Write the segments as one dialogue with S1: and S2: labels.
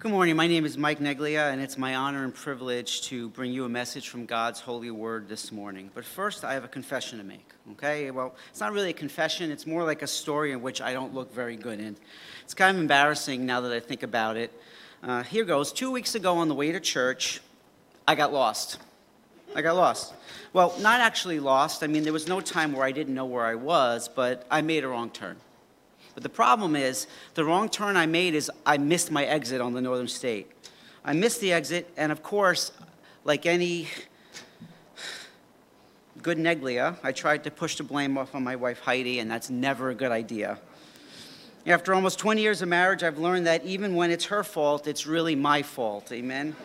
S1: Good morning. My name is Mike Neglia, and it's my honor and privilege to bring you a message from God's holy word this morning. But first, I have a confession to make, okay? Well, it's not really a confession, it's more like a story in which I don't look very good in. It's kind of embarrassing now that I think about it. Uh, here goes. Two weeks ago on the way to church, I got lost. I got lost. Well, not actually lost. I mean, there was no time where I didn't know where I was, but I made a wrong turn. But the problem is, the wrong turn I made is I missed my exit on the Northern State. I missed the exit, and of course, like any good neglia, I tried to push the blame off on my wife Heidi, and that's never a good idea. After almost 20 years of marriage, I've learned that even when it's her fault, it's really my fault. Amen?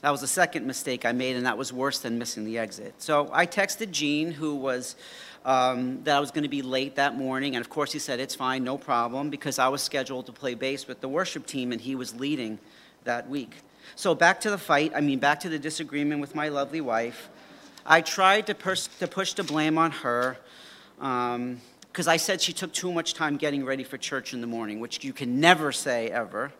S1: That was the second mistake I made, and that was worse than missing the exit. So I texted Jean, who was um, that I was going to be late that morning. And of course, he said, It's fine, no problem, because I was scheduled to play bass with the worship team and he was leading that week. So, back to the fight, I mean, back to the disagreement with my lovely wife. I tried to, pers- to push the blame on her because um, I said she took too much time getting ready for church in the morning, which you can never say ever.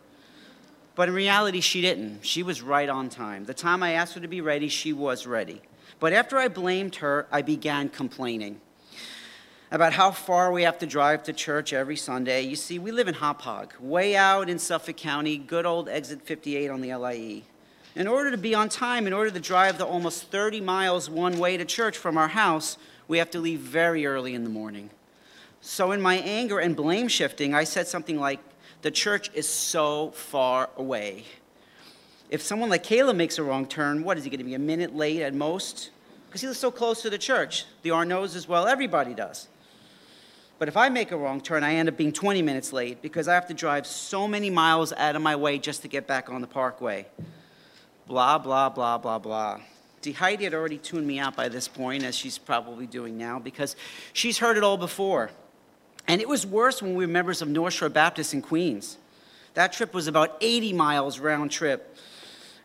S1: But in reality, she didn't. She was right on time. The time I asked her to be ready, she was ready. But after I blamed her, I began complaining about how far we have to drive to church every Sunday. You see, we live in Hauppauge, way out in Suffolk County, good old exit 58 on the LIE. In order to be on time, in order to drive the almost 30 miles one way to church from our house, we have to leave very early in the morning. So, in my anger and blame shifting, I said something like, The church is so far away. If someone like Caleb makes a wrong turn, what is he going to be, a minute late at most? Because he lives so close to the church. The Arnauds as well, everybody does. But if I make a wrong turn, I end up being 20 minutes late because I have to drive so many miles out of my way just to get back on the parkway. Blah, blah, blah, blah, blah. See, Heidi had already tuned me out by this point, as she's probably doing now, because she's heard it all before. And it was worse when we were members of North Shore Baptist in Queens. That trip was about 80 miles round trip.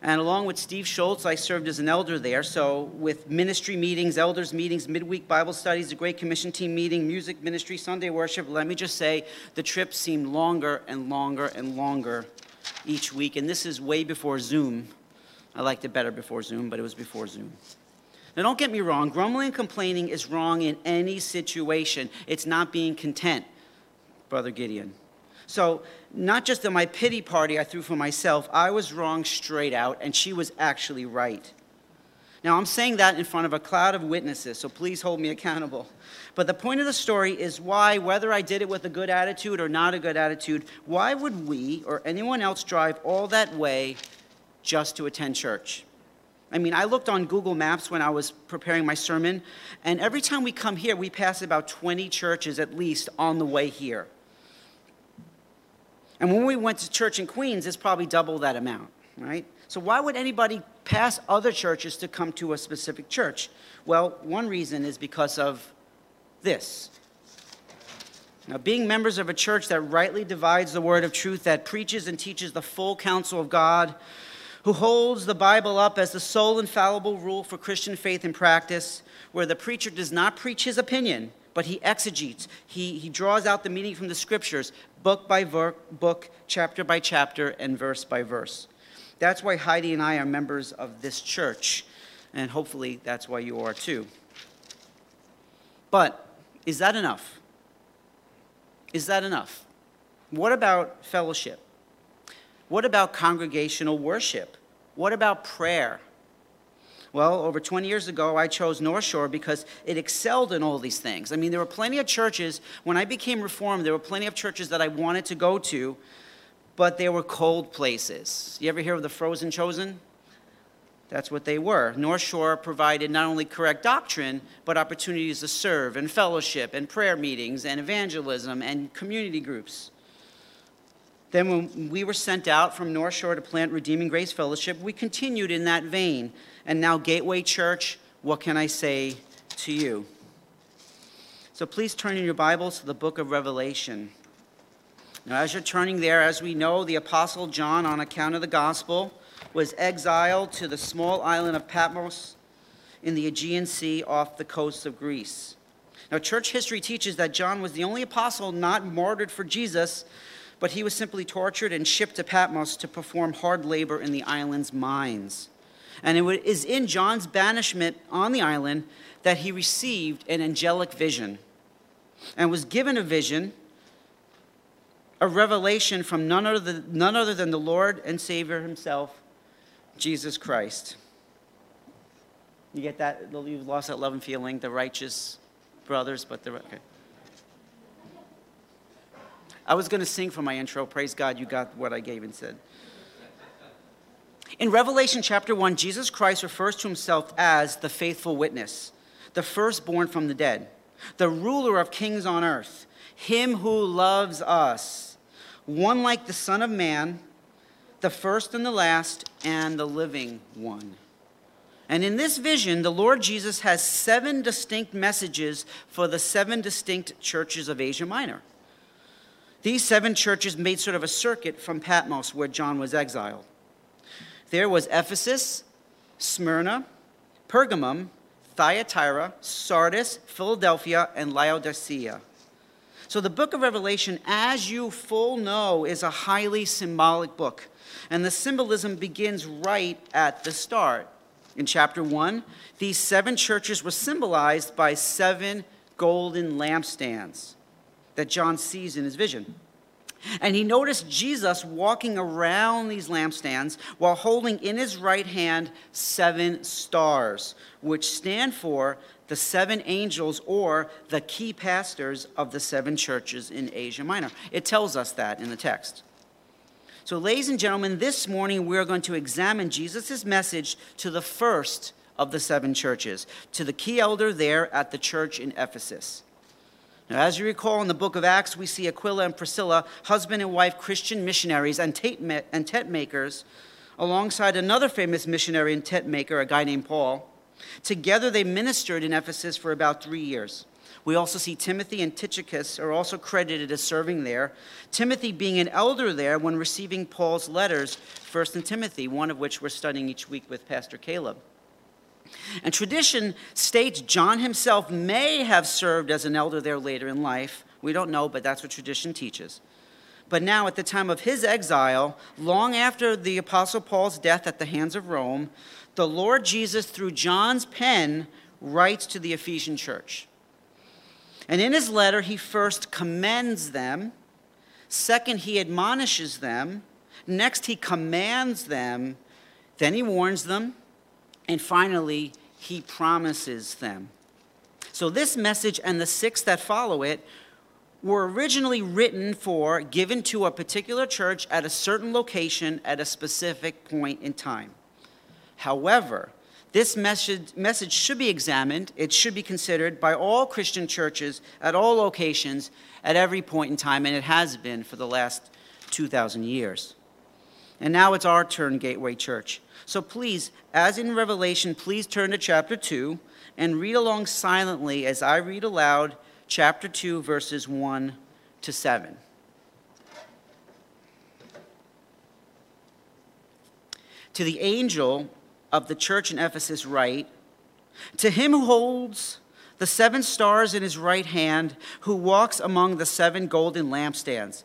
S1: And along with Steve Schultz, I served as an elder there. So, with ministry meetings, elders' meetings, midweek Bible studies, the Great Commission team meeting, music ministry, Sunday worship, let me just say the trip seemed longer and longer and longer each week. And this is way before Zoom. I liked it better before Zoom, but it was before Zoom. Now, don't get me wrong, grumbling and complaining is wrong in any situation, it's not being content, Brother Gideon. So, not just in my pity party I threw for myself, I was wrong straight out, and she was actually right. Now, I'm saying that in front of a cloud of witnesses, so please hold me accountable. But the point of the story is why, whether I did it with a good attitude or not a good attitude, why would we or anyone else drive all that way just to attend church? I mean, I looked on Google Maps when I was preparing my sermon, and every time we come here, we pass about 20 churches at least on the way here. And when we went to church in Queens, it's probably double that amount, right? So why would anybody pass other churches to come to a specific church? Well, one reason is because of this. Now, being members of a church that rightly divides the word of truth, that preaches and teaches the full counsel of God, who holds the Bible up as the sole infallible rule for Christian faith and practice, where the preacher does not preach his opinion, but he exegetes. He, he draws out the meaning from the scriptures, book by book, chapter by chapter, and verse by verse. That's why Heidi and I are members of this church, and hopefully that's why you are too. But is that enough? Is that enough? What about fellowship? What about congregational worship? What about prayer? Well, over 20 years ago, I chose North Shore because it excelled in all these things. I mean, there were plenty of churches, when I became Reformed, there were plenty of churches that I wanted to go to, but they were cold places. You ever hear of the Frozen Chosen? That's what they were. North Shore provided not only correct doctrine, but opportunities to serve and fellowship and prayer meetings and evangelism and community groups. Then, when we were sent out from North Shore to plant Redeeming Grace Fellowship, we continued in that vein. And now, Gateway Church, what can I say to you? So please turn in your Bibles to the book of Revelation. Now, as you're turning there, as we know, the Apostle John, on account of the gospel, was exiled to the small island of Patmos in the Aegean Sea off the coast of Greece. Now, church history teaches that John was the only apostle not martyred for Jesus but he was simply tortured and shipped to Patmos to perform hard labor in the island's mines. And it is in John's banishment on the island that he received an angelic vision and was given a vision, a revelation from none other, none other than the Lord and Savior himself, Jesus Christ. You get that? You've lost that love and feeling, the righteous brothers, but the. Okay. I was going to sing for my intro. Praise God, you got what I gave and said. In Revelation chapter 1, Jesus Christ refers to himself as the faithful witness, the firstborn from the dead, the ruler of kings on earth, him who loves us, one like the Son of Man, the first and the last, and the living one. And in this vision, the Lord Jesus has seven distinct messages for the seven distinct churches of Asia Minor. These seven churches made sort of a circuit from Patmos, where John was exiled. There was Ephesus, Smyrna, Pergamum, Thyatira, Sardis, Philadelphia, and Laodicea. So the book of Revelation, as you full know, is a highly symbolic book. And the symbolism begins right at the start. In chapter 1, these seven churches were symbolized by seven golden lampstands that John sees in his vision. And he noticed Jesus walking around these lampstands while holding in his right hand seven stars, which stand for the seven angels or the key pastors of the seven churches in Asia Minor. It tells us that in the text. So, ladies and gentlemen, this morning we are going to examine Jesus' message to the first of the seven churches, to the key elder there at the church in Ephesus. Now, as you recall in the book of Acts, we see Aquila and Priscilla, husband and wife Christian missionaries and tent makers, alongside another famous missionary and tent maker, a guy named Paul. Together, they ministered in Ephesus for about three years. We also see Timothy and Tychicus are also credited as serving there. Timothy being an elder there when receiving Paul's letters, 1st and Timothy, one of which we're studying each week with Pastor Caleb. And tradition states John himself may have served as an elder there later in life. We don't know, but that's what tradition teaches. But now, at the time of his exile, long after the Apostle Paul's death at the hands of Rome, the Lord Jesus, through John's pen, writes to the Ephesian church. And in his letter, he first commends them, second, he admonishes them, next, he commands them, then he warns them and finally, he promises them. So, this message and the six that follow it were originally written for, given to a particular church at a certain location at a specific point in time. However, this message, message should be examined, it should be considered by all Christian churches at all locations at every point in time, and it has been for the last 2,000 years. And now it's our turn, Gateway Church. So please, as in Revelation, please turn to chapter 2 and read along silently as I read aloud chapter 2, verses 1 to 7. To the angel of the church in Ephesus, write To him who holds the seven stars in his right hand, who walks among the seven golden lampstands,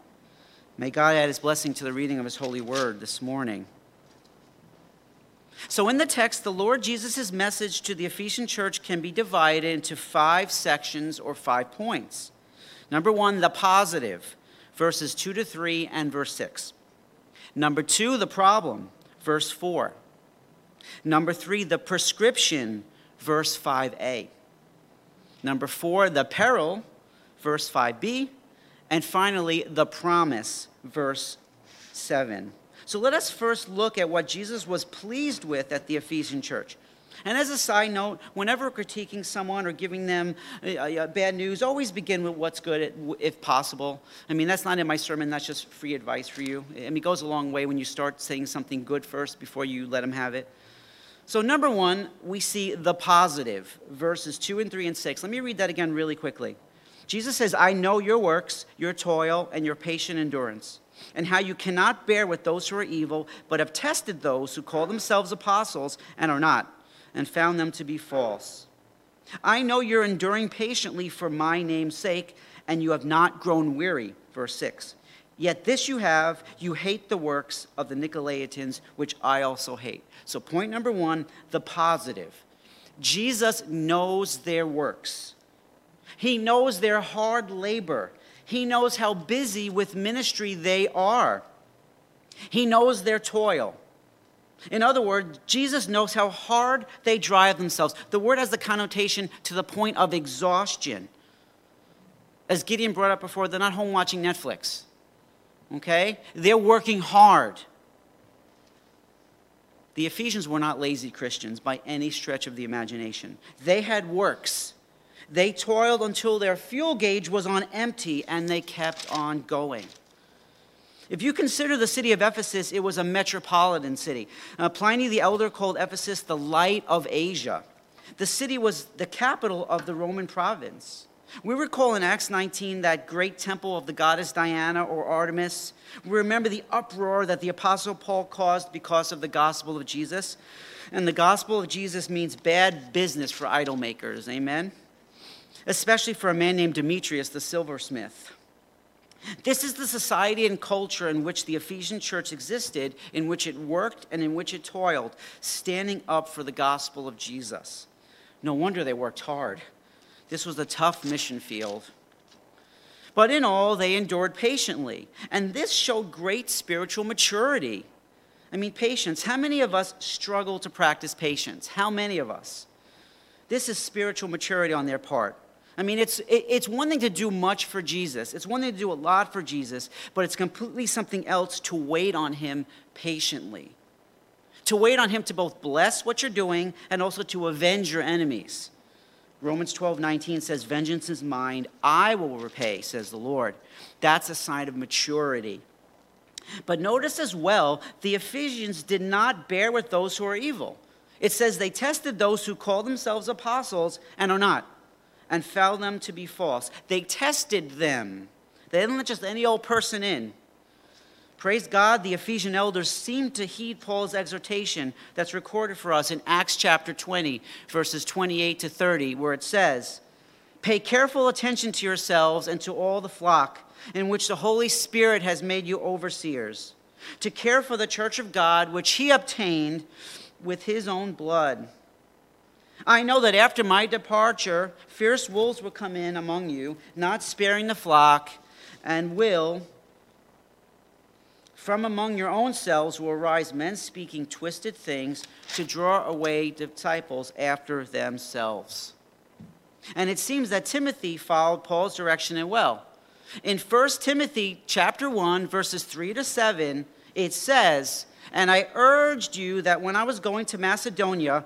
S1: May God add his blessing to the reading of his holy word this morning. So, in the text, the Lord Jesus' message to the Ephesian church can be divided into five sections or five points. Number one, the positive, verses 2 to 3 and verse 6. Number two, the problem, verse 4. Number three, the prescription, verse 5a. Number four, the peril, verse 5b. And finally, the promise, verse 7. So let us first look at what Jesus was pleased with at the Ephesian church. And as a side note, whenever critiquing someone or giving them uh, uh, bad news, always begin with what's good if possible. I mean, that's not in my sermon, that's just free advice for you. I mean, it goes a long way when you start saying something good first before you let them have it. So, number one, we see the positive, verses 2 and 3 and 6. Let me read that again really quickly. Jesus says, I know your works, your toil, and your patient endurance, and how you cannot bear with those who are evil, but have tested those who call themselves apostles and are not and found them to be false. I know you're enduring patiently for my name's sake, and you have not grown weary. Verse 6. Yet this you have, you hate the works of the Nicolaitans, which I also hate. So, point number one the positive. Jesus knows their works, He knows their hard labor, He knows how busy with ministry they are, He knows their toil. In other words, Jesus knows how hard they drive themselves. The word has the connotation to the point of exhaustion. As Gideon brought up before, they're not home watching Netflix. Okay? They're working hard. The Ephesians were not lazy Christians by any stretch of the imagination. They had works. They toiled until their fuel gauge was on empty and they kept on going. If you consider the city of Ephesus, it was a metropolitan city. Uh, Pliny the Elder called Ephesus the light of Asia. The city was the capital of the Roman province. We recall in Acts 19 that great temple of the goddess Diana or Artemis. We remember the uproar that the Apostle Paul caused because of the gospel of Jesus. And the gospel of Jesus means bad business for idol makers. Amen? Especially for a man named Demetrius the silversmith. This is the society and culture in which the Ephesian church existed, in which it worked and in which it toiled, standing up for the gospel of Jesus. No wonder they worked hard. This was a tough mission field. But in all, they endured patiently, and this showed great spiritual maturity. I mean, patience. How many of us struggle to practice patience? How many of us? This is spiritual maturity on their part. I mean, it's, it's one thing to do much for Jesus, it's one thing to do a lot for Jesus, but it's completely something else to wait on Him patiently. To wait on Him to both bless what you're doing and also to avenge your enemies. Romans 12, 19 says, Vengeance is mine, I will repay, says the Lord. That's a sign of maturity. But notice as well, the Ephesians did not bear with those who are evil. It says they tested those who call themselves apostles and are not and found them to be false. They tested them. They didn't let just any old person in. Praise God, the Ephesian elders seemed to heed Paul's exhortation that's recorded for us in Acts chapter 20, verses 28 to 30, where it says, Pay careful attention to yourselves and to all the flock in which the Holy Spirit has made you overseers, to care for the church of God, which he obtained with his own blood. I know that after my departure, fierce wolves will come in among you, not sparing the flock, and will, from among your own selves, will arise men speaking twisted things to draw away disciples after themselves. And it seems that Timothy followed Paul's direction as well. In 1 Timothy chapter 1, verses 3 to 7, it says, And I urged you that when I was going to Macedonia,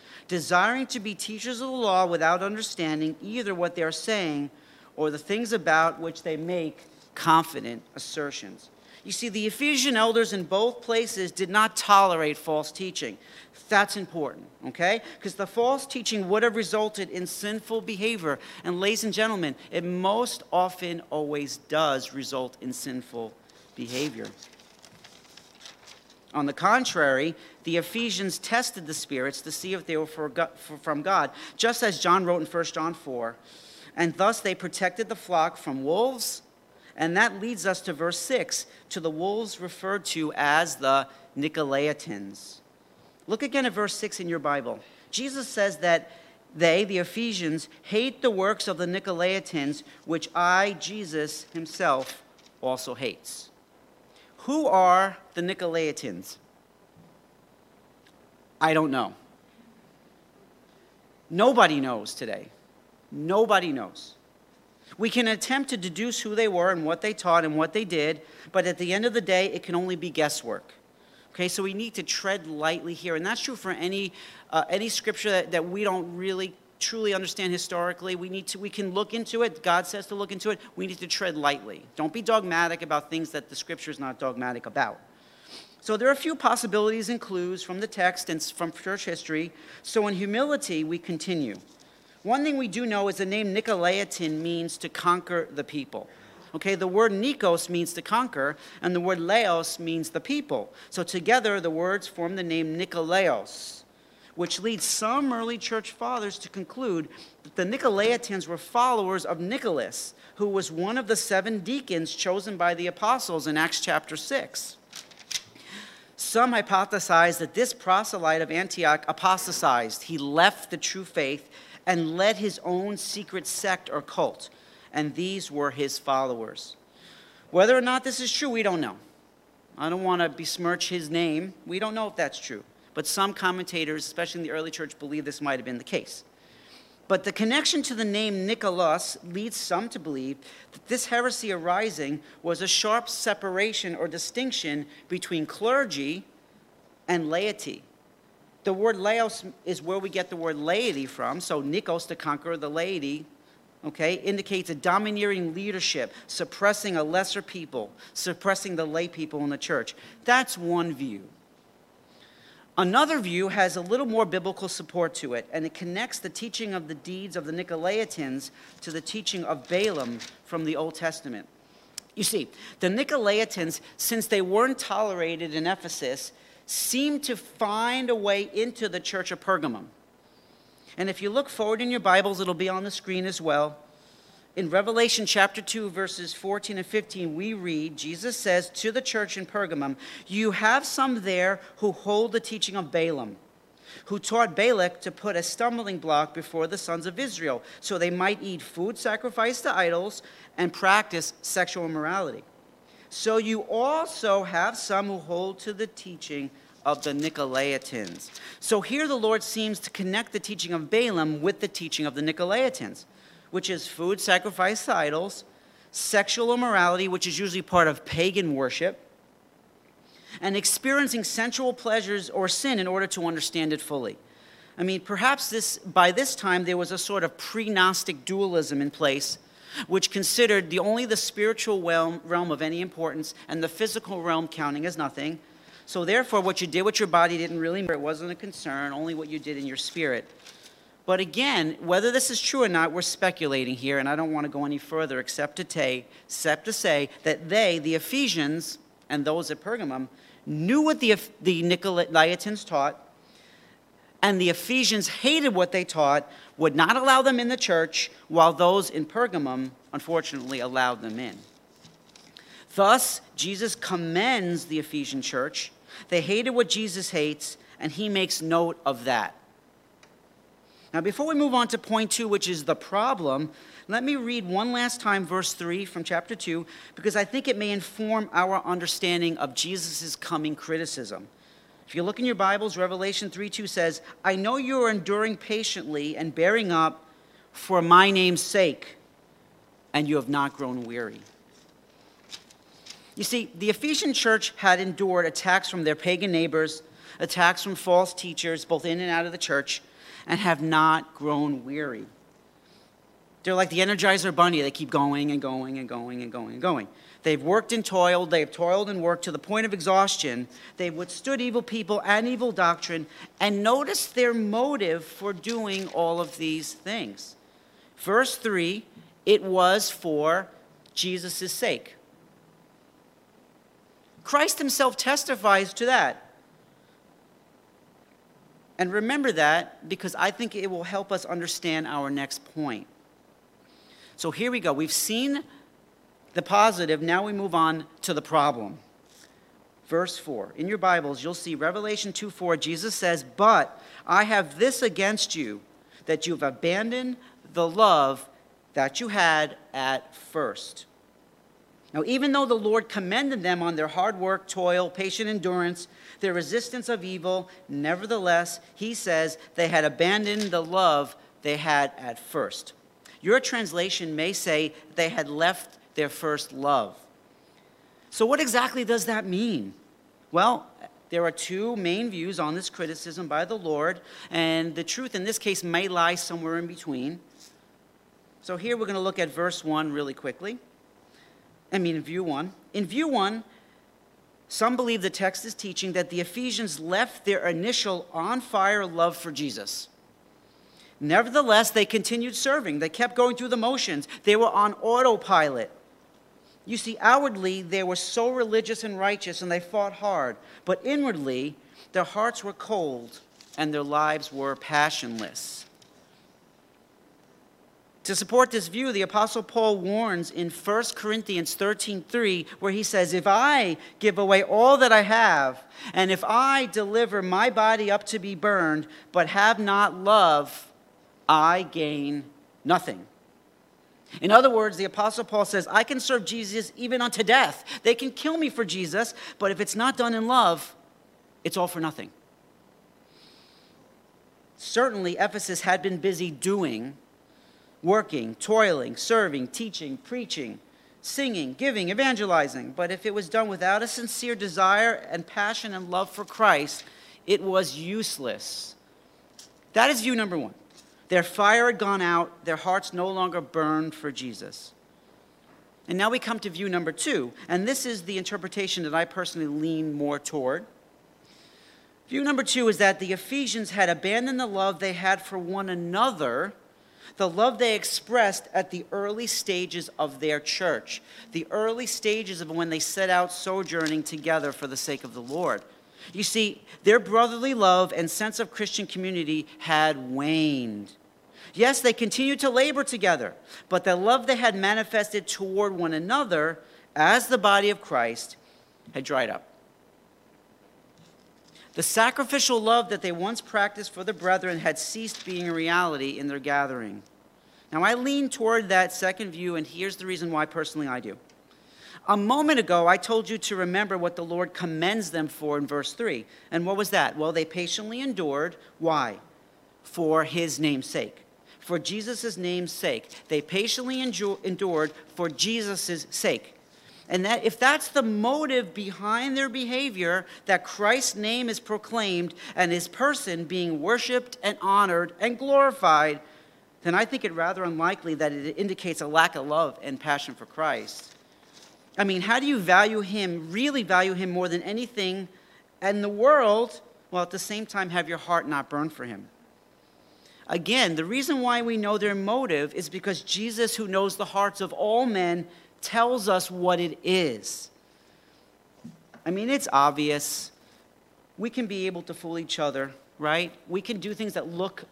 S1: desiring to be teachers of the law without understanding either what they are saying or the things about which they make confident assertions. You see, the Ephesian elders in both places did not tolerate false teaching. That's important, okay? Because the false teaching would have resulted in sinful behavior. And, ladies and gentlemen, it most often always does result in sinful behavior. On the contrary, the Ephesians tested the spirits to see if they were from God, just as John wrote in 1 John 4. And thus they protected the flock from wolves. And that leads us to verse 6, to the wolves referred to as the Nicolaitans. Look again at verse 6 in your Bible. Jesus says that they, the Ephesians, hate the works of the Nicolaitans, which I, Jesus himself, also hates. Who are the Nicolaitans? I don't know. Nobody knows today. Nobody knows. We can attempt to deduce who they were and what they taught and what they did, but at the end of the day, it can only be guesswork. Okay, so we need to tread lightly here, and that's true for any, uh, any scripture that, that we don't really truly understand historically. We need to we can look into it. God says to look into it. We need to tread lightly. Don't be dogmatic about things that the scripture is not dogmatic about. So there are a few possibilities and clues from the text and from church history. So in humility, we continue. One thing we do know is the name Nicolaitan means to conquer the people. Okay, the word Nikos means to conquer, and the word Laos means the people. So together, the words form the name Nikolaos, which leads some early church fathers to conclude that the Nicolaitans were followers of Nicholas, who was one of the seven deacons chosen by the apostles in Acts chapter 6. Some hypothesize that this proselyte of Antioch apostatized. He left the true faith and led his own secret sect or cult and these were his followers. Whether or not this is true, we don't know. I don't want to besmirch his name. We don't know if that's true. But some commentators, especially in the early church, believe this might have been the case. But the connection to the name Nicholas leads some to believe that this heresy arising was a sharp separation or distinction between clergy and laity. The word laos is where we get the word laity from, so Nikos, to conquer the laity, okay, indicates a domineering leadership, suppressing a lesser people, suppressing the lay people in the church. That's one view. Another view has a little more biblical support to it, and it connects the teaching of the deeds of the Nicolaitans to the teaching of Balaam from the Old Testament. You see, the Nicolaitans, since they weren't tolerated in Ephesus, seemed to find a way into the church of Pergamum. And if you look forward in your Bibles, it'll be on the screen as well. In Revelation chapter 2, verses 14 and 15, we read Jesus says to the church in Pergamum, You have some there who hold the teaching of Balaam, who taught Balak to put a stumbling block before the sons of Israel, so they might eat food sacrificed to idols and practice sexual immorality. So you also have some who hold to the teaching of the Nicolaitans. So here the Lord seems to connect the teaching of Balaam with the teaching of the Nicolaitans, which is food sacrificed to idols, sexual immorality, which is usually part of pagan worship, and experiencing sensual pleasures or sin in order to understand it fully. I mean, perhaps this, by this time there was a sort of pre Gnostic dualism in place, which considered the only the spiritual realm, realm of any importance and the physical realm counting as nothing so therefore, what you did with your body didn't really matter. It wasn't a concern, only what you did in your spirit. But again, whether this is true or not, we're speculating here, and I don't want to go any further except to, ta- except to say that they, the Ephesians, and those at Pergamum, knew what the, the Nicolaitans taught, and the Ephesians hated what they taught, would not allow them in the church, while those in Pergamum, unfortunately, allowed them in. Thus, Jesus commends the Ephesian church they hated what Jesus hates, and he makes note of that. Now, before we move on to point two, which is the problem, let me read one last time verse 3 from chapter 2, because I think it may inform our understanding of Jesus' coming criticism. If you look in your Bibles, Revelation 3 2 says, I know you are enduring patiently and bearing up for my name's sake, and you have not grown weary. You see, the Ephesian church had endured attacks from their pagan neighbors, attacks from false teachers, both in and out of the church, and have not grown weary. They're like the Energizer Bunny. They keep going and going and going and going and going. They've worked and toiled. They've toiled and worked to the point of exhaustion. They've withstood evil people and evil doctrine. And notice their motive for doing all of these things. Verse 3 it was for Jesus' sake. Christ himself testifies to that. And remember that because I think it will help us understand our next point. So here we go. We've seen the positive, now we move on to the problem. Verse 4. In your Bibles, you'll see Revelation 2 4. Jesus says, But I have this against you, that you've abandoned the love that you had at first. Now, even though the Lord commended them on their hard work, toil, patient endurance, their resistance of evil, nevertheless, he says they had abandoned the love they had at first. Your translation may say they had left their first love. So, what exactly does that mean? Well, there are two main views on this criticism by the Lord, and the truth in this case may lie somewhere in between. So, here we're going to look at verse 1 really quickly. I mean, in view 1. In view 1, some believe the text is teaching that the Ephesians left their initial on fire love for Jesus. Nevertheless, they continued serving. They kept going through the motions. They were on autopilot. You see, outwardly, they were so religious and righteous and they fought hard, but inwardly, their hearts were cold and their lives were passionless. To support this view, the apostle Paul warns in 1 Corinthians 13:3 where he says, "If I give away all that I have, and if I deliver my body up to be burned, but have not love, I gain nothing. In other words, the Apostle Paul says, I can serve Jesus even unto death. They can kill me for Jesus, but if it's not done in love, it's all for nothing. Certainly, Ephesus had been busy doing, working, toiling, serving, teaching, preaching, singing, giving, evangelizing. But if it was done without a sincere desire and passion and love for Christ, it was useless. That is view number one. Their fire had gone out, their hearts no longer burned for Jesus. And now we come to view number two, and this is the interpretation that I personally lean more toward. View number two is that the Ephesians had abandoned the love they had for one another, the love they expressed at the early stages of their church, the early stages of when they set out sojourning together for the sake of the Lord. You see, their brotherly love and sense of Christian community had waned. Yes, they continued to labor together, but the love they had manifested toward one another as the body of Christ had dried up. The sacrificial love that they once practiced for the brethren had ceased being a reality in their gathering. Now, I lean toward that second view, and here's the reason why personally I do. A moment ago, I told you to remember what the Lord commends them for in verse 3. And what was that? Well, they patiently endured. Why? For his name's sake for Jesus' name's sake. They patiently endured for Jesus' sake. And that if that's the motive behind their behavior, that Christ's name is proclaimed and his person being worshiped and honored and glorified, then I think it rather unlikely that it indicates a lack of love and passion for Christ. I mean, how do you value him, really value him more than anything in the world, while at the same time have your heart not burn for him? Again, the reason why we know their motive is because Jesus, who knows the hearts of all men, tells us what it is. I mean, it's obvious. We can be able to fool each other, right? We can do things that look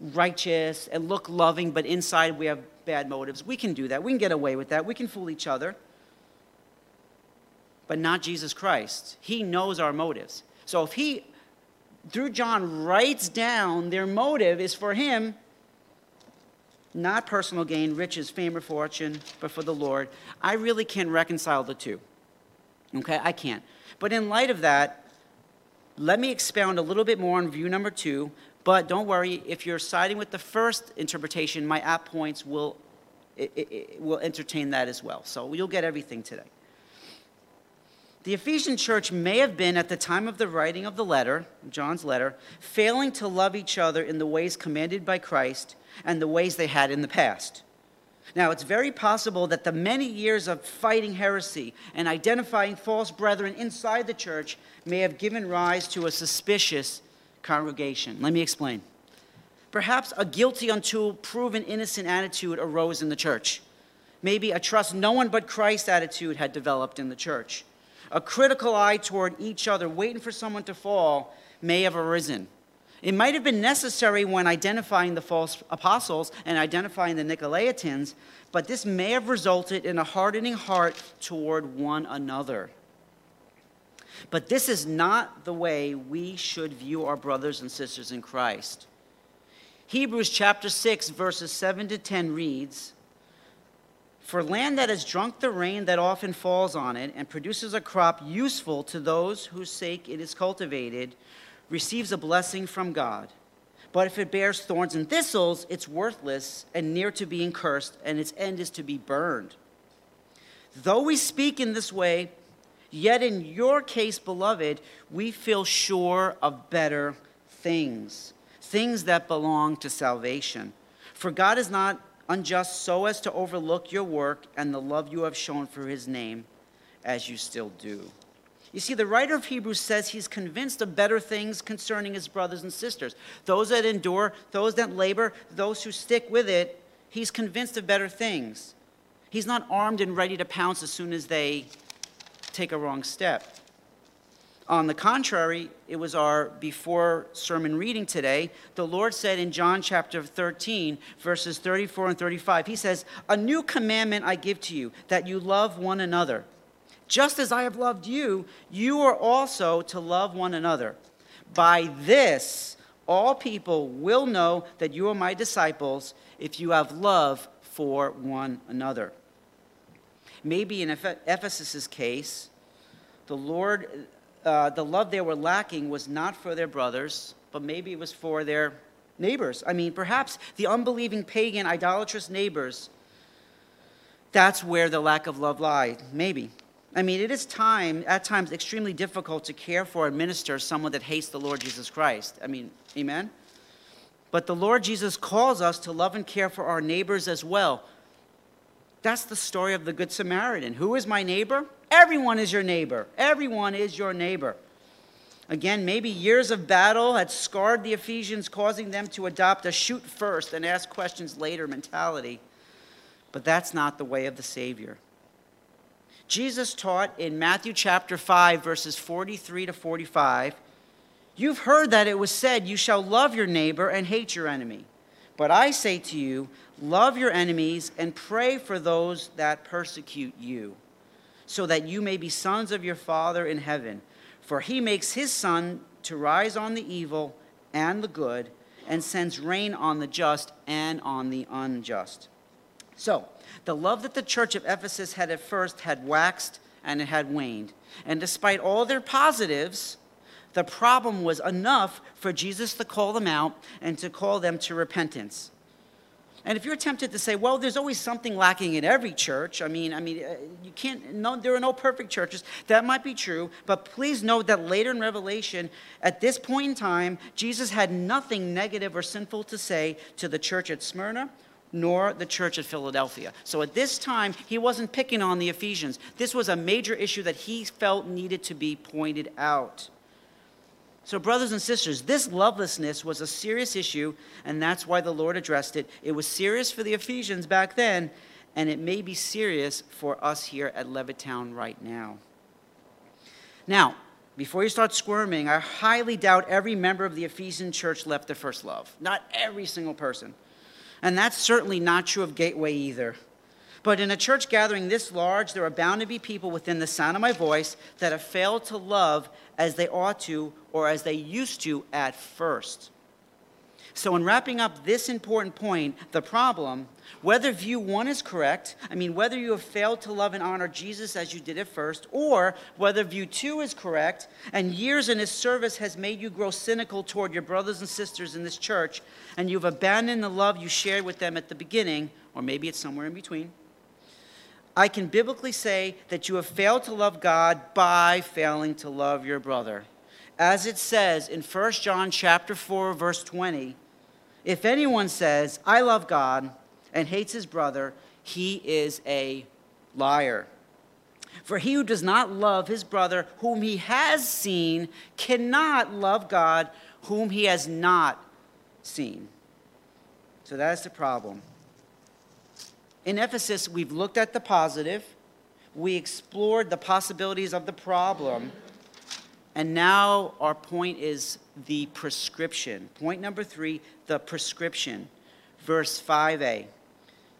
S1: righteous and look loving, but inside we have bad motives. We can do that. We can get away with that. We can fool each other. But not Jesus Christ. He knows our motives. So if he through John writes down their motive is for him, not personal gain, riches, fame, or fortune, but for the Lord. I really can't reconcile the two. Okay, I can't. But in light of that, let me expound a little bit more on view number two. But don't worry, if you're siding with the first interpretation, my app points will, it, it, will entertain that as well. So you'll get everything today. The Ephesian church may have been, at the time of the writing of the letter, John's letter, failing to love each other in the ways commanded by Christ and the ways they had in the past. Now, it's very possible that the many years of fighting heresy and identifying false brethren inside the church may have given rise to a suspicious congregation. Let me explain. Perhaps a guilty until proven innocent attitude arose in the church. Maybe a trust no one but Christ attitude had developed in the church a critical eye toward each other, waiting for someone to fall, may have arisen. It might have been necessary when identifying the false apostles and identifying the Nicolaitans, but this may have resulted in a hardening heart toward one another. But this is not the way we should view our brothers and sisters in Christ. Hebrews chapter 6, verses 7 to 10 reads For land that has drunk the rain that often falls on it and produces a crop useful to those whose sake it is cultivated receives a blessing from God. But if it bears thorns and thistles, it's worthless and near to being cursed, and its end is to be burned. Though we speak in this way, yet in your case, beloved, we feel sure of better things, things that belong to salvation. For God is not unjust so as to overlook your work and the love you have shown for his name, as you still do. You see, the writer of Hebrews says he's convinced of better things concerning his brothers and sisters. Those that endure, those that labor, those who stick with it, he's convinced of better things. He's not armed and ready to pounce as soon as they take a wrong step. On the contrary, it was our before sermon reading today. The Lord said in John chapter 13, verses 34 and 35, He says, A new commandment I give to you, that you love one another. Just as I have loved you, you are also to love one another. By this, all people will know that you are my disciples if you have love for one another. Maybe in Ephesus' case, the Lord, uh, the love they were lacking was not for their brothers, but maybe it was for their neighbors. I mean, perhaps the unbelieving pagan, idolatrous neighbors. That's where the lack of love lied. Maybe. I mean, it is time, at times, extremely difficult to care for and minister someone that hates the Lord Jesus Christ. I mean, amen? But the Lord Jesus calls us to love and care for our neighbors as well. That's the story of the Good Samaritan. Who is my neighbor? Everyone is your neighbor. Everyone is your neighbor. Again, maybe years of battle had scarred the Ephesians, causing them to adopt a shoot first and ask questions later mentality. But that's not the way of the Savior. Jesus taught in Matthew chapter 5, verses 43 to 45 You've heard that it was said, You shall love your neighbor and hate your enemy. But I say to you, love your enemies and pray for those that persecute you, so that you may be sons of your Father in heaven. For he makes his sun to rise on the evil and the good, and sends rain on the just and on the unjust. So, the love that the church of Ephesus had at first had waxed and it had waned. And despite all their positives, the problem was enough for Jesus to call them out and to call them to repentance. And if you're tempted to say, well, there's always something lacking in every church, I mean, I mean, uh, you can't, no, there are no perfect churches. That might be true, but please note that later in Revelation, at this point in time, Jesus had nothing negative or sinful to say to the church at Smyrna nor the church at Philadelphia. So at this time, he wasn't picking on the Ephesians. This was a major issue that he felt needed to be pointed out. So, brothers and sisters, this lovelessness was a serious issue, and that's why the Lord addressed it. It was serious for the Ephesians back then, and it may be serious for us here at Levittown right now. Now, before you start squirming, I highly doubt every member of the Ephesian church left their first love. Not every single person. And that's certainly not true of Gateway either. But in a church gathering this large, there are bound to be people within the sound of my voice that have failed to love as they ought to or as they used to at first. So, in wrapping up this important point, the problem, whether view one is correct, I mean, whether you have failed to love and honor Jesus as you did at first, or whether view two is correct, and years in his service has made you grow cynical toward your brothers and sisters in this church, and you've abandoned the love you shared with them at the beginning, or maybe it's somewhere in between, I can biblically say that you have failed to love God by failing to love your brother. As it says in 1 John chapter 4 verse 20, if anyone says, I love God, and hates his brother, he is a liar. For he who does not love his brother whom he has seen cannot love God whom he has not seen. So that's the problem. In Ephesus, we've looked at the positive, We explored the possibilities of the problem. And now our point is the prescription. Point number three the prescription. Verse 5a.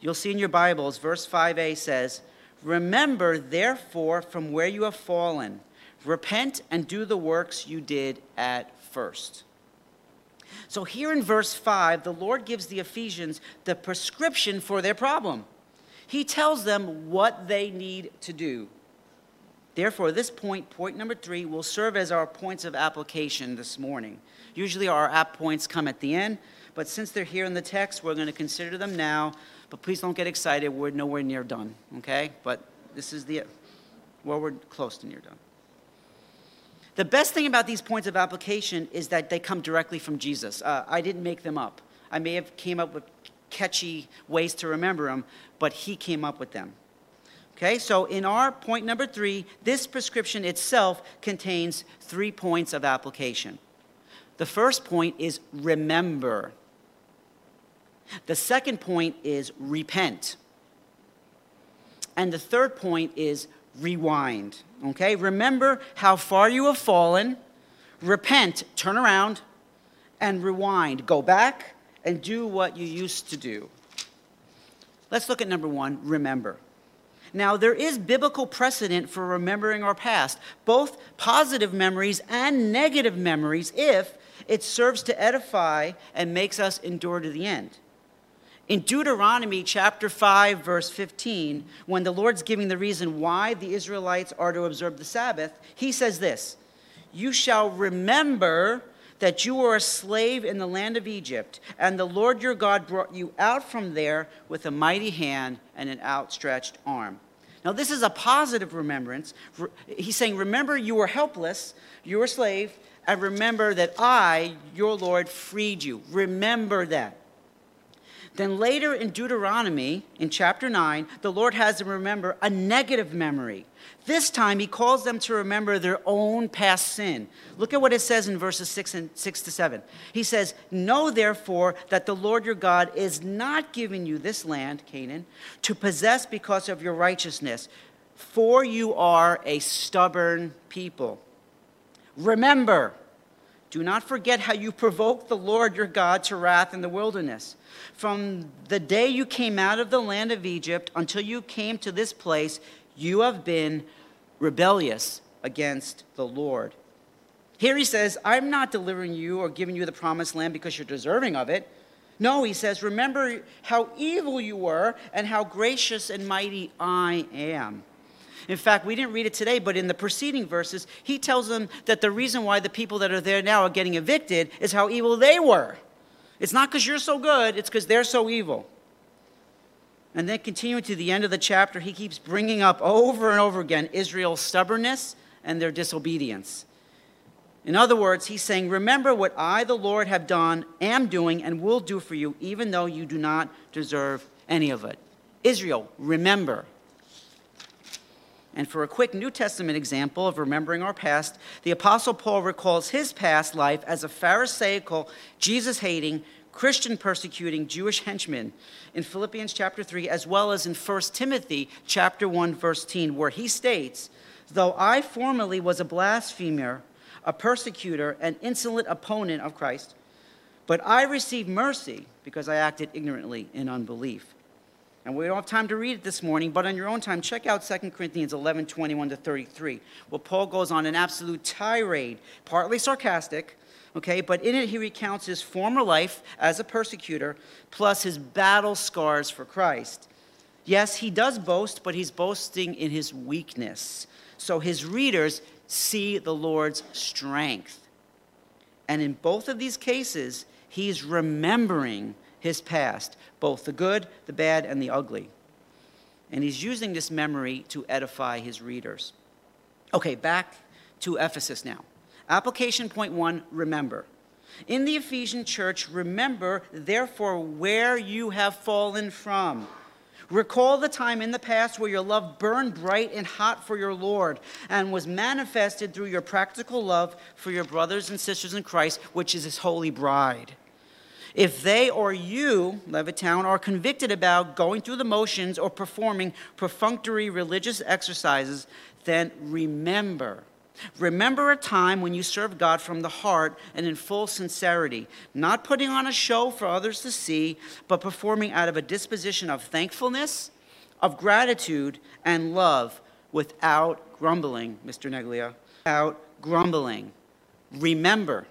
S1: You'll see in your Bibles, verse 5a says, Remember, therefore, from where you have fallen, repent and do the works you did at first. So, here in verse 5, the Lord gives the Ephesians the prescription for their problem. He tells them what they need to do. Therefore, this point, point number three, will serve as our points of application this morning. Usually, our app points come at the end, but since they're here in the text, we're going to consider them now. But please don't get excited, we're nowhere near done, okay? But this is the, well, we're close to near done. The best thing about these points of application is that they come directly from Jesus. Uh, I didn't make them up. I may have came up with catchy ways to remember them, but he came up with them. Okay, so in our point number three, this prescription itself contains three points of application. The first point is remember. The second point is repent. And the third point is rewind. Okay? Remember how far you have fallen, repent, turn around, and rewind. Go back and do what you used to do. Let's look at number one remember. Now, there is biblical precedent for remembering our past, both positive memories and negative memories, if it serves to edify and makes us endure to the end. In Deuteronomy chapter 5, verse 15, when the Lord's giving the reason why the Israelites are to observe the Sabbath, he says this You shall remember that you were a slave in the land of Egypt, and the Lord your God brought you out from there with a mighty hand and an outstretched arm. Now, this is a positive remembrance. He's saying, Remember, you were helpless, you were a slave, and remember that I, your Lord, freed you. Remember that. Then later in Deuteronomy, in chapter 9, the Lord has them remember a negative memory. This time, he calls them to remember their own past sin. Look at what it says in verses 6, and 6 to 7. He says, Know therefore that the Lord your God is not giving you this land, Canaan, to possess because of your righteousness, for you are a stubborn people. Remember, do not forget how you provoked the Lord your God to wrath in the wilderness. From the day you came out of the land of Egypt until you came to this place, you have been rebellious against the Lord. Here he says, I'm not delivering you or giving you the promised land because you're deserving of it. No, he says, remember how evil you were and how gracious and mighty I am. In fact, we didn't read it today, but in the preceding verses, he tells them that the reason why the people that are there now are getting evicted is how evil they were. It's not because you're so good, it's because they're so evil. And then continuing to the end of the chapter, he keeps bringing up over and over again Israel's stubbornness and their disobedience. In other words, he's saying, Remember what I, the Lord, have done, am doing, and will do for you, even though you do not deserve any of it. Israel, remember. And for a quick New Testament example of remembering our past, the Apostle Paul recalls his past life as a Pharisaical, Jesus hating, Christian persecuting Jewish henchman in Philippians chapter 3, as well as in 1 Timothy chapter 1, verse 10, where he states, Though I formerly was a blasphemer, a persecutor, an insolent opponent of Christ, but I received mercy because I acted ignorantly in unbelief. And we don't have time to read it this morning, but on your own time, check out 2 Corinthians 11 21 to 33, where Paul goes on an absolute tirade, partly sarcastic, okay, but in it he recounts his former life as a persecutor, plus his battle scars for Christ. Yes, he does boast, but he's boasting in his weakness. So his readers see the Lord's strength. And in both of these cases, he's remembering his past, both the good, the bad, and the ugly. And he's using this memory to edify his readers. Okay, back to Ephesus now. Application point one remember. In the Ephesian church, remember, therefore, where you have fallen from. Recall the time in the past where your love burned bright and hot for your Lord and was manifested through your practical love for your brothers and sisters in Christ, which is his holy bride. If they or you, Levittown, are convicted about going through the motions or performing perfunctory religious exercises, then remember. Remember a time when you served God from the heart and in full sincerity, not putting on a show for others to see, but performing out of a disposition of thankfulness, of gratitude, and love without grumbling, Mr. Neglia, without grumbling. Remember.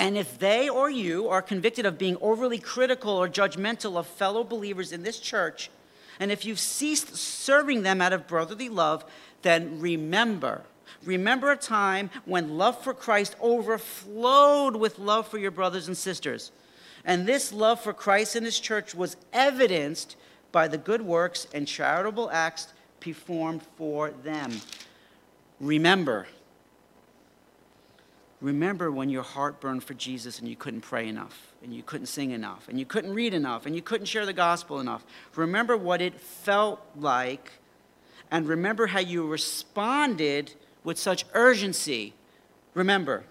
S1: And if they or you are convicted of being overly critical or judgmental of fellow believers in this church, and if you've ceased serving them out of brotherly love, then remember. Remember a time when love for Christ overflowed with love for your brothers and sisters. And this love for Christ and his church was evidenced by the good works and charitable acts performed for them. Remember. Remember when your heart burned for Jesus and you couldn't pray enough, and you couldn't sing enough, and you couldn't read enough, and you couldn't share the gospel enough. Remember what it felt like, and remember how you responded with such urgency. Remember.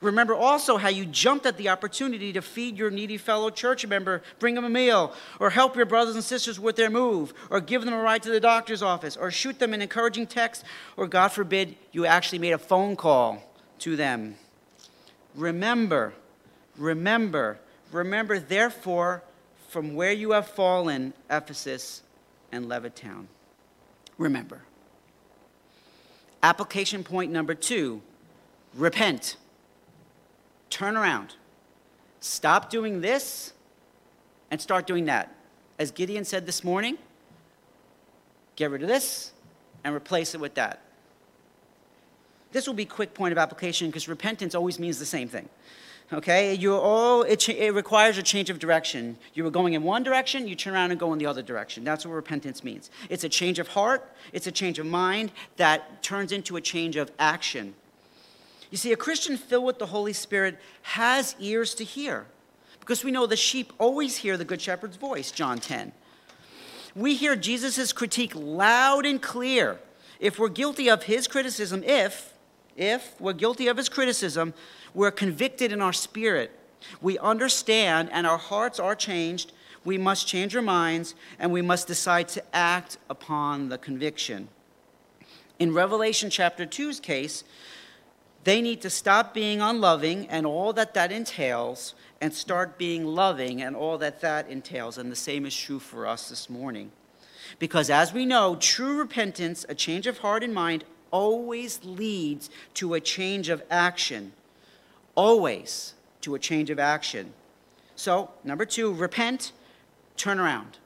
S1: Remember also how you jumped at the opportunity to feed your needy fellow church member, bring them a meal, or help your brothers and sisters with their move, or give them a ride to the doctor's office, or shoot them an encouraging text, or God forbid, you actually made a phone call to them. Remember, remember, remember, therefore, from where you have fallen, Ephesus and Levittown. Remember. Application point number two repent. Turn around. Stop doing this and start doing that. As Gideon said this morning, get rid of this and replace it with that. This will be quick point of application because repentance always means the same thing. Okay, you all it, it requires a change of direction. You were going in one direction, you turn around and go in the other direction. That's what repentance means. It's a change of heart, it's a change of mind that turns into a change of action. You see, a Christian filled with the Holy Spirit has ears to hear because we know the sheep always hear the Good Shepherd's voice, John 10. We hear Jesus' critique loud and clear. If we're guilty of his criticism, if, if we're guilty of his criticism, we're convicted in our spirit. We understand, and our hearts are changed. We must change our minds, and we must decide to act upon the conviction. In Revelation chapter 2's case, they need to stop being unloving and all that that entails and start being loving and all that that entails. And the same is true for us this morning. Because as we know, true repentance, a change of heart and mind, always leads to a change of action always to a change of action. So, number two, repent, turn around.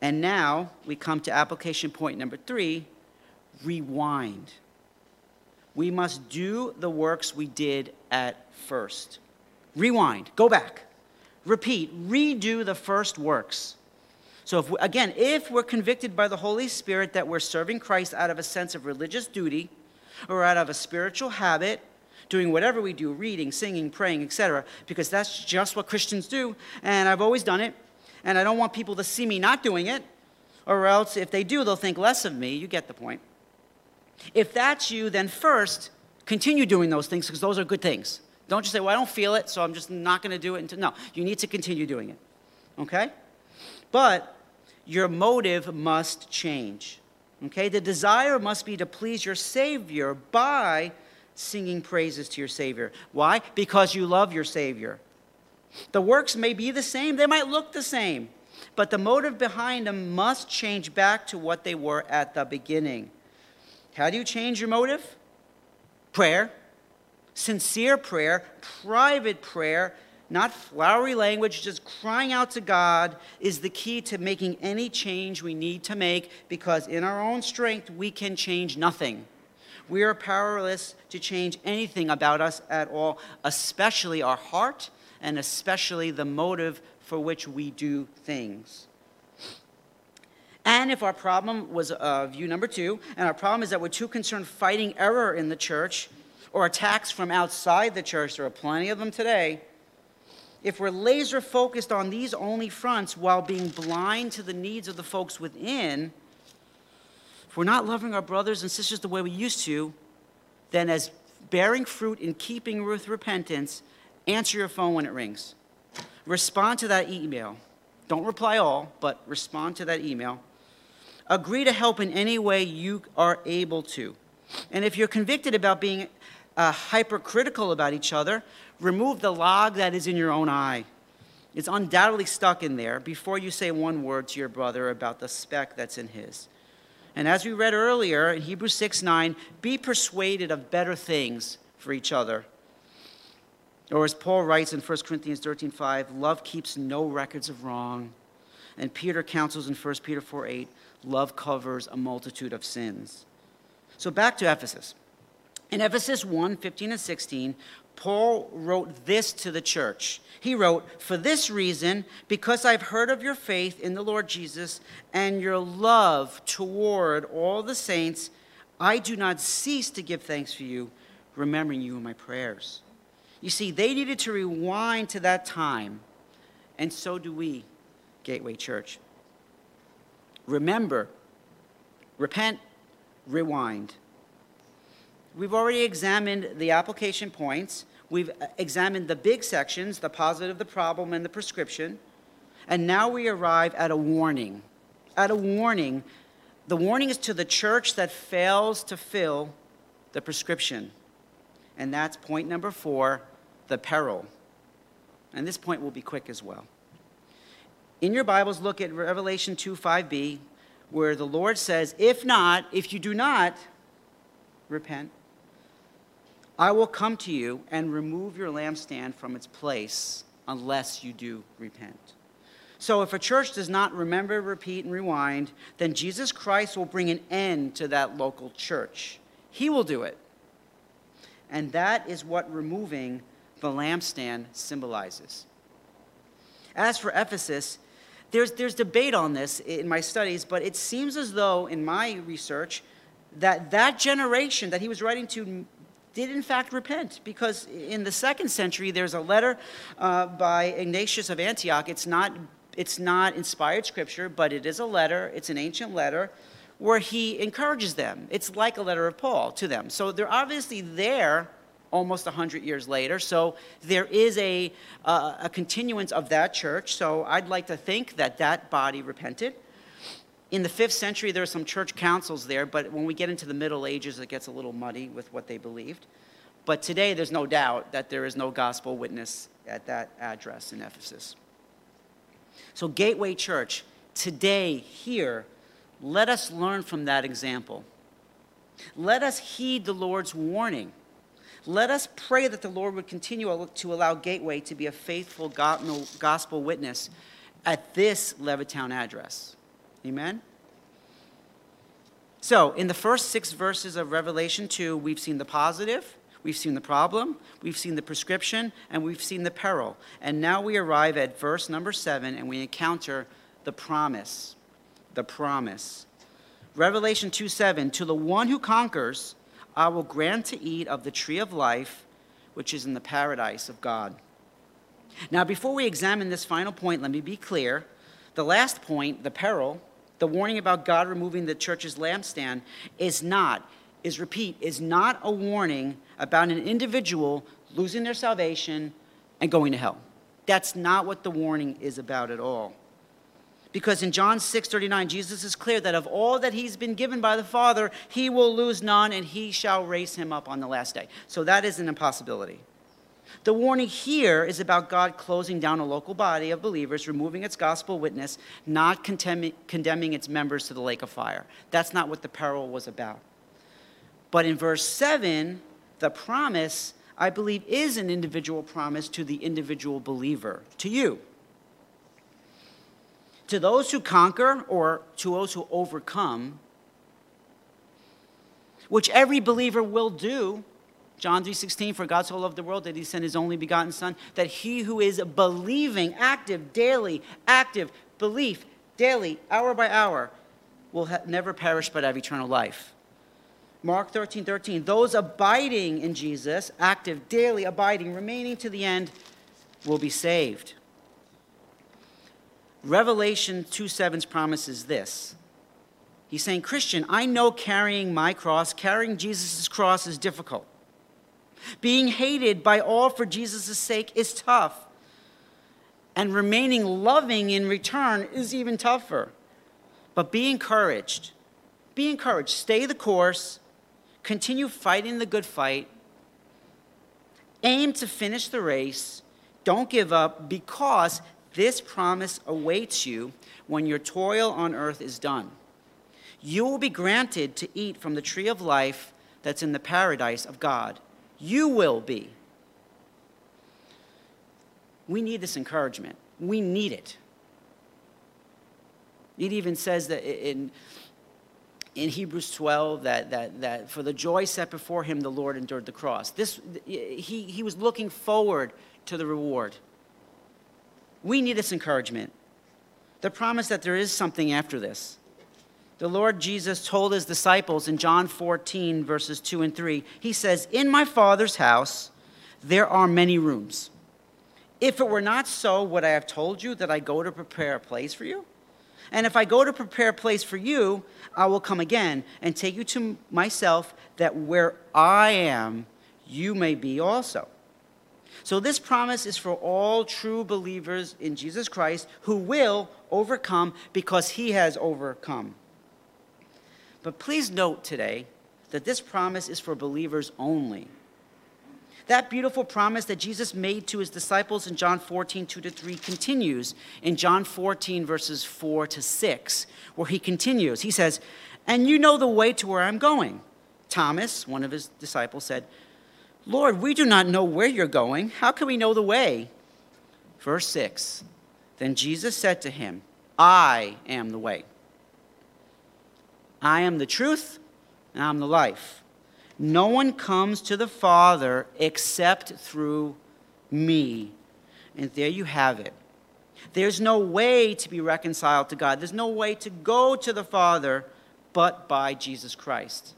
S1: And now we come to application point number three rewind. We must do the works we did at first. Rewind, go back, repeat, redo the first works. So, if we, again, if we're convicted by the Holy Spirit that we're serving Christ out of a sense of religious duty or out of a spiritual habit doing whatever we do, reading, singing, praying, etc., because that's just what Christians do, and I've always done it, and I don't want people to see me not doing it, or else if they do, they'll think less of me. You get the point. If that's you, then first, continue doing those things because those are good things. Don't just say, well, I don't feel it, so I'm just not going to do it. Until... No, you need to continue doing it. Okay? But your motive must change. Okay? The desire must be to please your Savior by singing praises to your Savior. Why? Because you love your Savior. The works may be the same, they might look the same, but the motive behind them must change back to what they were at the beginning. How do you change your motive? Prayer, sincere prayer, private prayer, not flowery language, just crying out to God is the key to making any change we need to make because in our own strength we can change nothing. We are powerless to change anything about us at all, especially our heart and especially the motive for which we do things. And if our problem was uh, view number two, and our problem is that we're too concerned fighting error in the church or attacks from outside the church, there are plenty of them today. If we're laser focused on these only fronts while being blind to the needs of the folks within, if we're not loving our brothers and sisters the way we used to, then as bearing fruit in keeping with repentance, Answer your phone when it rings. Respond to that email. Don't reply all, but respond to that email. Agree to help in any way you are able to. And if you're convicted about being uh, hypercritical about each other, remove the log that is in your own eye. It's undoubtedly stuck in there before you say one word to your brother about the speck that's in his. And as we read earlier in Hebrews 6 9, be persuaded of better things for each other. Or as Paul writes in 1 Corinthians 13 5, love keeps no records of wrong. And Peter counsels in 1 Peter 4 8, love covers a multitude of sins. So back to Ephesus. In Ephesus 1 15 and 16, Paul wrote this to the church. He wrote, For this reason, because I've heard of your faith in the Lord Jesus and your love toward all the saints, I do not cease to give thanks for you, remembering you in my prayers. You see, they needed to rewind to that time, and so do we, Gateway Church. Remember, repent, rewind. We've already examined the application points. We've uh, examined the big sections, the positive, the problem, and the prescription. And now we arrive at a warning. At a warning. The warning is to the church that fails to fill the prescription. And that's point number four the peril. And this point will be quick as well. In your Bibles, look at Revelation 2 5b, where the Lord says, If not, if you do not repent, I will come to you and remove your lampstand from its place unless you do repent. So, if a church does not remember, repeat, and rewind, then Jesus Christ will bring an end to that local church. He will do it. And that is what removing the lampstand symbolizes. As for Ephesus, there's, there's debate on this in my studies, but it seems as though, in my research, that that generation that he was writing to did in fact repent because in the second century there's a letter uh, by Ignatius of Antioch. It's not, it's not inspired scripture, but it is a letter, it's an ancient letter where he encourages them. It's like a letter of Paul to them. So they're obviously there almost 100 years later. So there is a, uh, a continuance of that church. So I'd like to think that that body repented. In the fifth century, there are some church councils there, but when we get into the Middle Ages, it gets a little muddy with what they believed. But today, there's no doubt that there is no gospel witness at that address in Ephesus. So, Gateway Church, today, here, let us learn from that example. Let us heed the Lord's warning. Let us pray that the Lord would continue to allow Gateway to be a faithful gospel witness at this Levittown address. Amen? So, in the first six verses of Revelation 2, we've seen the positive, we've seen the problem, we've seen the prescription, and we've seen the peril. And now we arrive at verse number 7 and we encounter the promise. The promise. Revelation 2 7 To the one who conquers, I will grant to eat of the tree of life, which is in the paradise of God. Now, before we examine this final point, let me be clear. The last point, the peril, the warning about God removing the church's lampstand is not, is repeat, is not a warning about an individual losing their salvation and going to hell. That's not what the warning is about at all. Because in John 6 39, Jesus is clear that of all that he's been given by the Father, he will lose none and he shall raise him up on the last day. So that is an impossibility. The warning here is about God closing down a local body of believers, removing its gospel witness, not condemning its members to the lake of fire. That's not what the peril was about. But in verse 7, the promise, I believe, is an individual promise to the individual believer, to you. To those who conquer or to those who overcome, which every believer will do John 3:16 for God so loved the world that he sent his only begotten son that he who is believing active daily active belief daily hour by hour will ha- never perish but have eternal life. Mark 13, 13. Those abiding in Jesus, active, daily abiding, remaining to the end, will be saved. Revelation 2 7's promise is this. He's saying, Christian, I know carrying my cross, carrying Jesus' cross is difficult. Being hated by all for Jesus' sake is tough. And remaining loving in return is even tougher. But be encouraged. Be encouraged. Stay the course. Continue fighting the good fight. Aim to finish the race. Don't give up because this promise awaits you when your toil on earth is done. You will be granted to eat from the tree of life that's in the paradise of God. You will be. We need this encouragement. We need it. It even says that in, in Hebrews 12 that, that, that for the joy set before him, the Lord endured the cross. This, he, he was looking forward to the reward. We need this encouragement. The promise that there is something after this. The Lord Jesus told his disciples in John 14, verses 2 and 3, he says, In my Father's house there are many rooms. If it were not so, would I have told you that I go to prepare a place for you? And if I go to prepare a place for you, I will come again and take you to myself, that where I am, you may be also. So, this promise is for all true believers in Jesus Christ who will overcome because he has overcome. But please note today that this promise is for believers only. That beautiful promise that Jesus made to his disciples in John 14, 2 to 3 continues in John 14, verses 4 to 6, where he continues. He says, And you know the way to where I'm going. Thomas, one of his disciples, said, Lord, we do not know where you're going. How can we know the way? Verse 6 Then Jesus said to him, I am the way. I am the truth, and I'm the life. No one comes to the Father except through me. And there you have it. There's no way to be reconciled to God. There's no way to go to the Father but by Jesus Christ.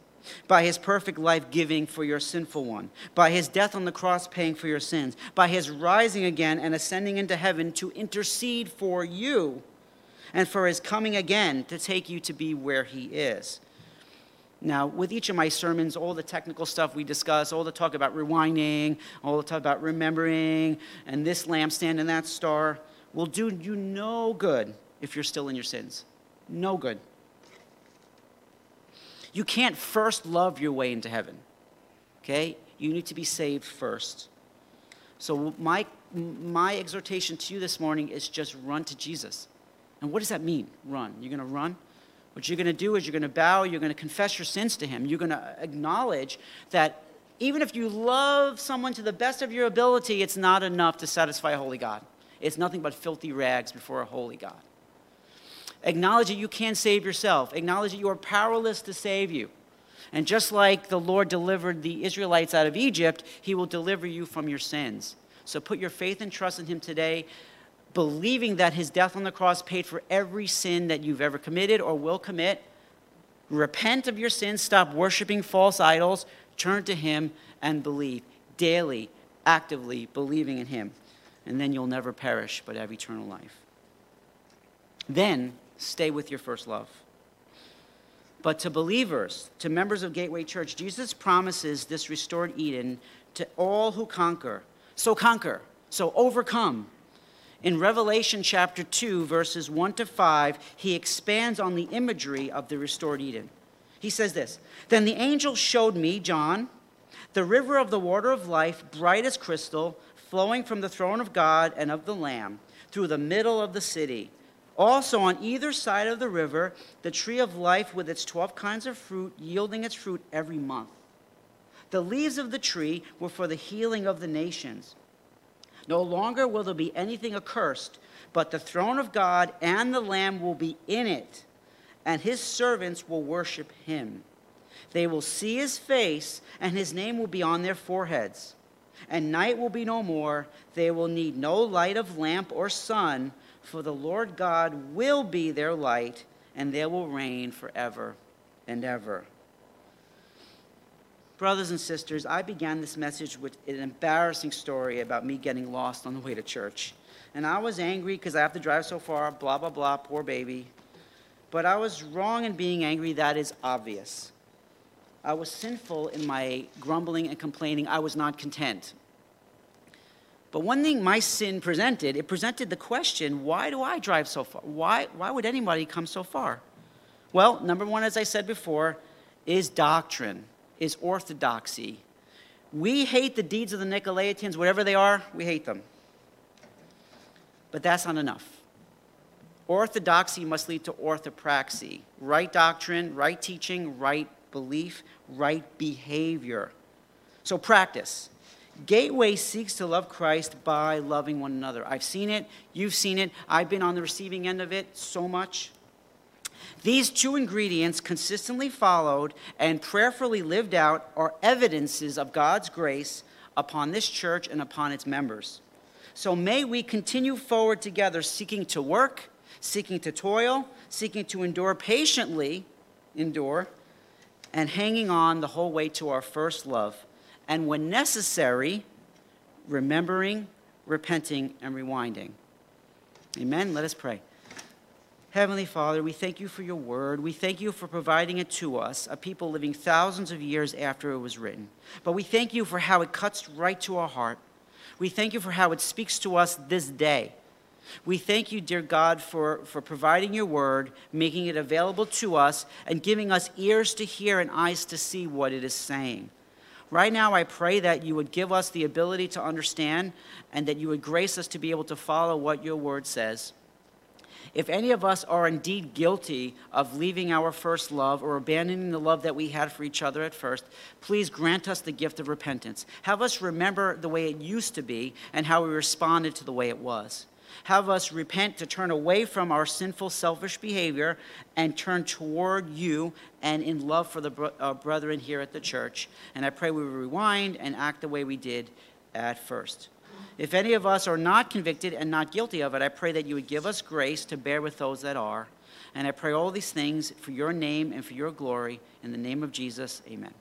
S1: By his perfect life giving for your sinful one, by his death on the cross paying for your sins, by his rising again and ascending into heaven to intercede for you and for his coming again to take you to be where he is. Now, with each of my sermons, all the technical stuff we discuss, all the talk about rewinding, all the talk about remembering, and this lampstand and that star will do you no good if you're still in your sins. No good. You can't first love your way into heaven, okay? You need to be saved first. So, my, my exhortation to you this morning is just run to Jesus. And what does that mean, run? You're going to run? What you're going to do is you're going to bow, you're going to confess your sins to Him. You're going to acknowledge that even if you love someone to the best of your ability, it's not enough to satisfy a holy God. It's nothing but filthy rags before a holy God. Acknowledge that you can't save yourself. Acknowledge that you are powerless to save you. And just like the Lord delivered the Israelites out of Egypt, He will deliver you from your sins. So put your faith and trust in Him today believing that his death on the cross paid for every sin that you've ever committed or will commit. Repent of your sins, stop worshiping false idols, turn to him and believe daily, actively believing in him. And then you'll never perish but have eternal life. Then stay with your first love. But to believers, to members of Gateway Church, Jesus promises this restored Eden to all who conquer. So conquer, so overcome in Revelation chapter 2, verses 1 to 5, he expands on the imagery of the restored Eden. He says this Then the angel showed me, John, the river of the water of life, bright as crystal, flowing from the throne of God and of the Lamb, through the middle of the city. Also, on either side of the river, the tree of life with its 12 kinds of fruit, yielding its fruit every month. The leaves of the tree were for the healing of the nations. No longer will there be anything accursed, but the throne of God and the Lamb will be in it, and his servants will worship him. They will see his face, and his name will be on their foreheads. And night will be no more. They will need no light of lamp or sun, for the Lord God will be their light, and they will reign forever and ever. Brothers and sisters, I began this message with an embarrassing story about me getting lost on the way to church. And I was angry because I have to drive so far, blah, blah, blah, poor baby. But I was wrong in being angry, that is obvious. I was sinful in my grumbling and complaining. I was not content. But one thing my sin presented, it presented the question why do I drive so far? Why, why would anybody come so far? Well, number one, as I said before, is doctrine, is orthodoxy. We hate the deeds of the Nicolaitans, whatever they are, we hate them. But that's not enough. Orthodoxy must lead to orthopraxy right doctrine, right teaching, right belief, right behavior. So, practice. Gateway seeks to love Christ by loving one another. I've seen it, you've seen it, I've been on the receiving end of it so much. These two ingredients, consistently followed and prayerfully lived out, are evidences of God's grace upon this church and upon its members. So may we continue forward together, seeking to work, seeking to toil, seeking to endure patiently, endure, and hanging on the whole way to our first love and when necessary, remembering, repenting, and rewinding. Amen. Let us pray. Heavenly Father, we thank you for your word. We thank you for providing it to us, a people living thousands of years after it was written. But we thank you for how it cuts right to our heart. We thank you for how it speaks to us this day. We thank you, dear God, for, for providing your word, making it available to us, and giving us ears to hear and eyes to see what it is saying. Right now, I pray that you would give us the ability to understand and that you would grace us to be able to follow what your word says. If any of us are indeed guilty of leaving our first love or abandoning the love that we had for each other at first, please grant us the gift of repentance. Have us remember the way it used to be and how we responded to the way it was. Have us repent to turn away from our sinful, selfish behavior and turn toward you and in love for the bro- uh, brethren here at the church. And I pray we rewind and act the way we did at first. If any of us are not convicted and not guilty of it, I pray that you would give us grace to bear with those that are. And I pray all these things for your name and for your glory. In the name of Jesus, amen.